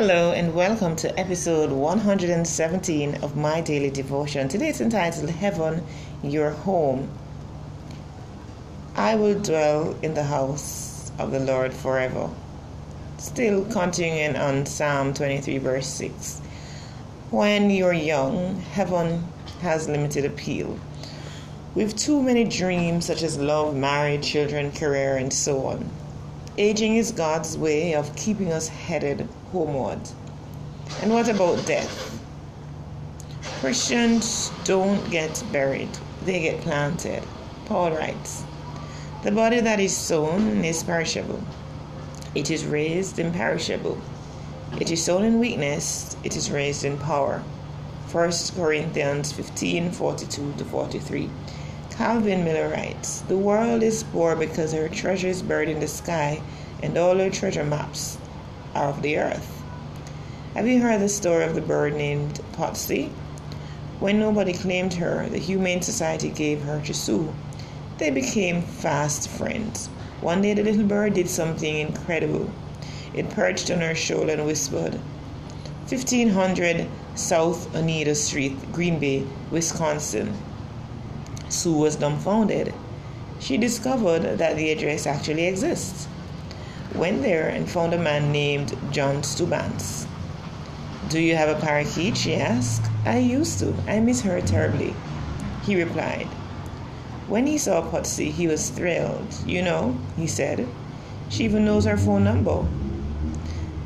Hello and welcome to episode 117 of My Daily Devotion. Today it's entitled Heaven, Your Home. I will dwell in the house of the Lord forever. Still continuing on Psalm 23, verse 6. When you're young, heaven has limited appeal. We've too many dreams such as love, marriage, children, career, and so on. Aging is God's way of keeping us headed homeward. And what about death? Christians don't get buried, they get planted. Paul writes The body that is sown is perishable, it is raised imperishable. It is sown in weakness, it is raised in power. 1 Corinthians 15 42 to 43. Calvin Miller writes The world is poor because her treasure is buried in the sky, and all her treasure maps are of the earth. Have you heard the story of the bird named Potsy? When nobody claimed her, the Humane Society gave her to Sue. They became fast friends. One day the little bird did something incredible. It perched on her shoulder and whispered, 1500 South Oneida Street, Green Bay, Wisconsin. Sue was dumbfounded. She discovered that the address actually exists. Went there and found a man named John Stubance. Do you have a parakeet? she asked. I used to. I miss her terribly. He replied. When he saw Potsy, he was thrilled. You know, he said, she even knows her phone number.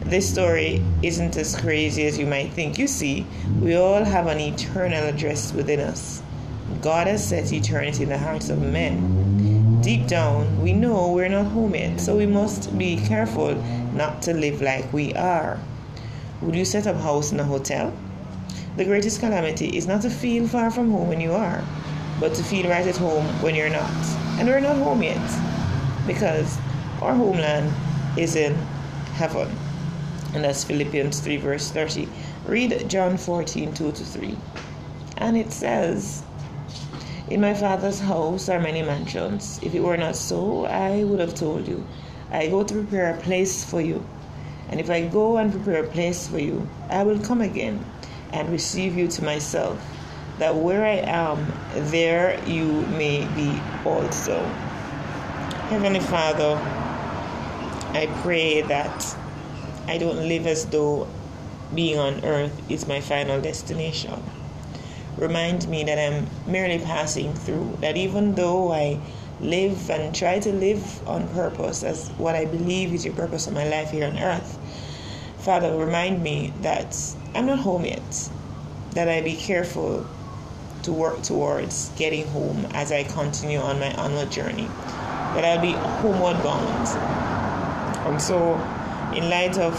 This story isn't as crazy as you might think. You see, we all have an eternal address within us. God has set eternity in the hearts of men. Deep down, we know we're not home yet, so we must be careful not to live like we are. Would you set up house in a hotel? The greatest calamity is not to feel far from home when you are, but to feel right at home when you're not. And we're not home yet, because our homeland is in heaven. And that's Philippians 3, verse 30. Read John 14, 2 to 3. And it says, In my Father's house are many mansions. If it were not so, I would have told you. I go to prepare a place for you. And if I go and prepare a place for you, I will come again and receive you to myself, that where I am, there you may be also. Heavenly Father, I pray that I don't live as though being on earth is my final destination. Remind me that I'm merely passing through, that even though I live and try to live on purpose as what I believe is your purpose of my life here on earth. Father, remind me that I'm not home yet, that I be careful to work towards getting home as I continue on my onward journey, that I'll be homeward bound. And so, in light of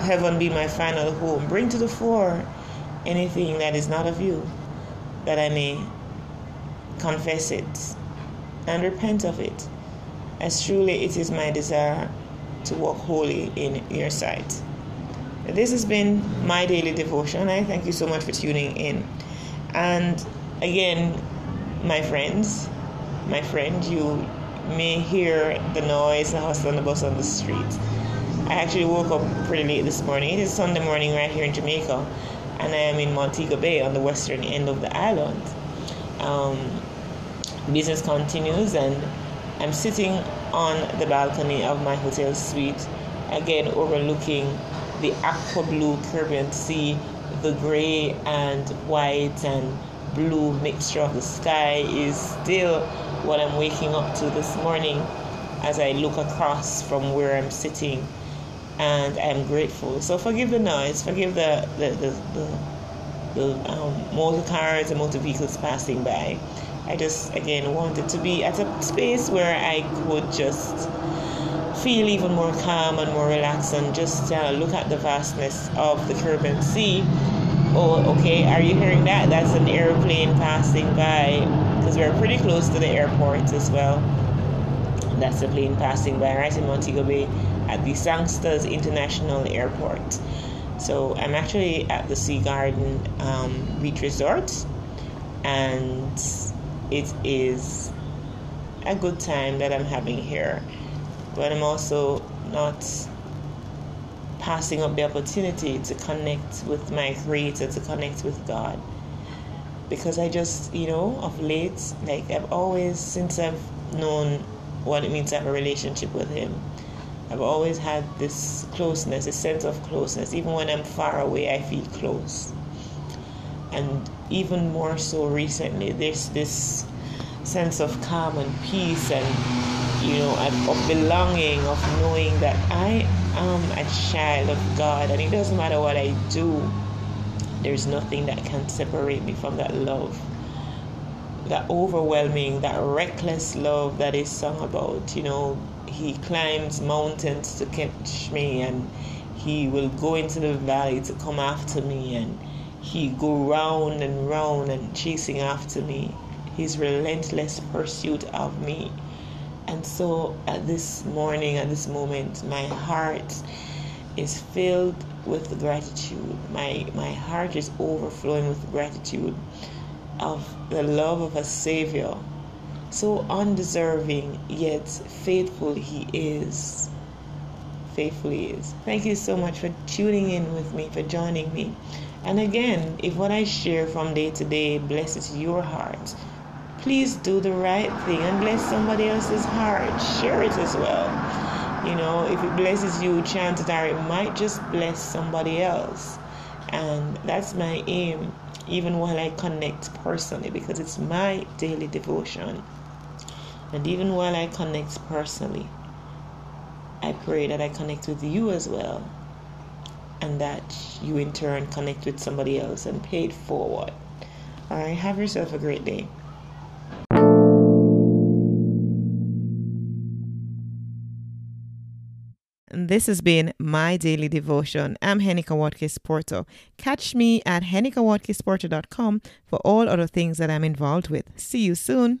heaven being my final home, bring to the fore anything that is not of you, that I may confess it, and repent of it, as truly it is my desire to walk holy in your sight. This has been my daily devotion. I thank you so much for tuning in. And again, my friends, my friend, you may hear the noise, the hustle, and the bus on the street. I actually woke up pretty late this morning. It is Sunday morning right here in Jamaica, and I am in Montego Bay on the western end of the island. Um, business continues and I'm sitting on the balcony of my hotel suite, again overlooking the aqua blue Caribbean Sea, the gray and white and blue mixture of the sky is still what I'm waking up to this morning as I look across from where I'm sitting and I'm grateful. So forgive the noise, forgive the the, the, the, the um, motor cars and motor vehicles passing by. I just again wanted to be at a space where I could just feel even more calm and more relaxed and just uh, look at the vastness of the Caribbean Sea. Oh, okay, are you hearing that? That's an airplane passing by because we're pretty close to the airport as well. That's a plane passing by right in Montego Bay at the Sangsters International Airport. So I'm actually at the Sea Garden um, Beach Resort, and it is a good time that I'm having here. But I'm also not passing up the opportunity to connect with my Creator, to connect with God. Because I just, you know, of late, like I've always, since I've known what it means to have a relationship with Him, I've always had this closeness, a sense of closeness. Even when I'm far away, I feel close. And even more so recently, there's this sense of calm and peace and you know of belonging of knowing that I am a child of God and it doesn't matter what I do there's nothing that can separate me from that love that overwhelming that reckless love that is sung about you know he climbs mountains to catch me and he will go into the valley to come after me and he go round and round and chasing after me. His relentless pursuit of me. And so at this morning at this moment my heart is filled with gratitude. My my heart is overflowing with gratitude of the love of a savior so undeserving, yet faithful He is. Faithful He is. Thank you so much for tuning in with me, for joining me. And again, if what I share from day to day blesses your heart, please do the right thing and bless somebody else's heart. Share it as well. You know, if it blesses you, chances are it might just bless somebody else. And that's my aim, even while I connect personally, because it's my daily devotion. And even while I connect personally, I pray that I connect with you as well. And that you in turn connect with somebody else and pay it forward. All right, have yourself a great day. This has been my daily devotion. I'm Henika Watkins Porto. Catch me at henikawatkisporto.com for all other things that I'm involved with. See you soon.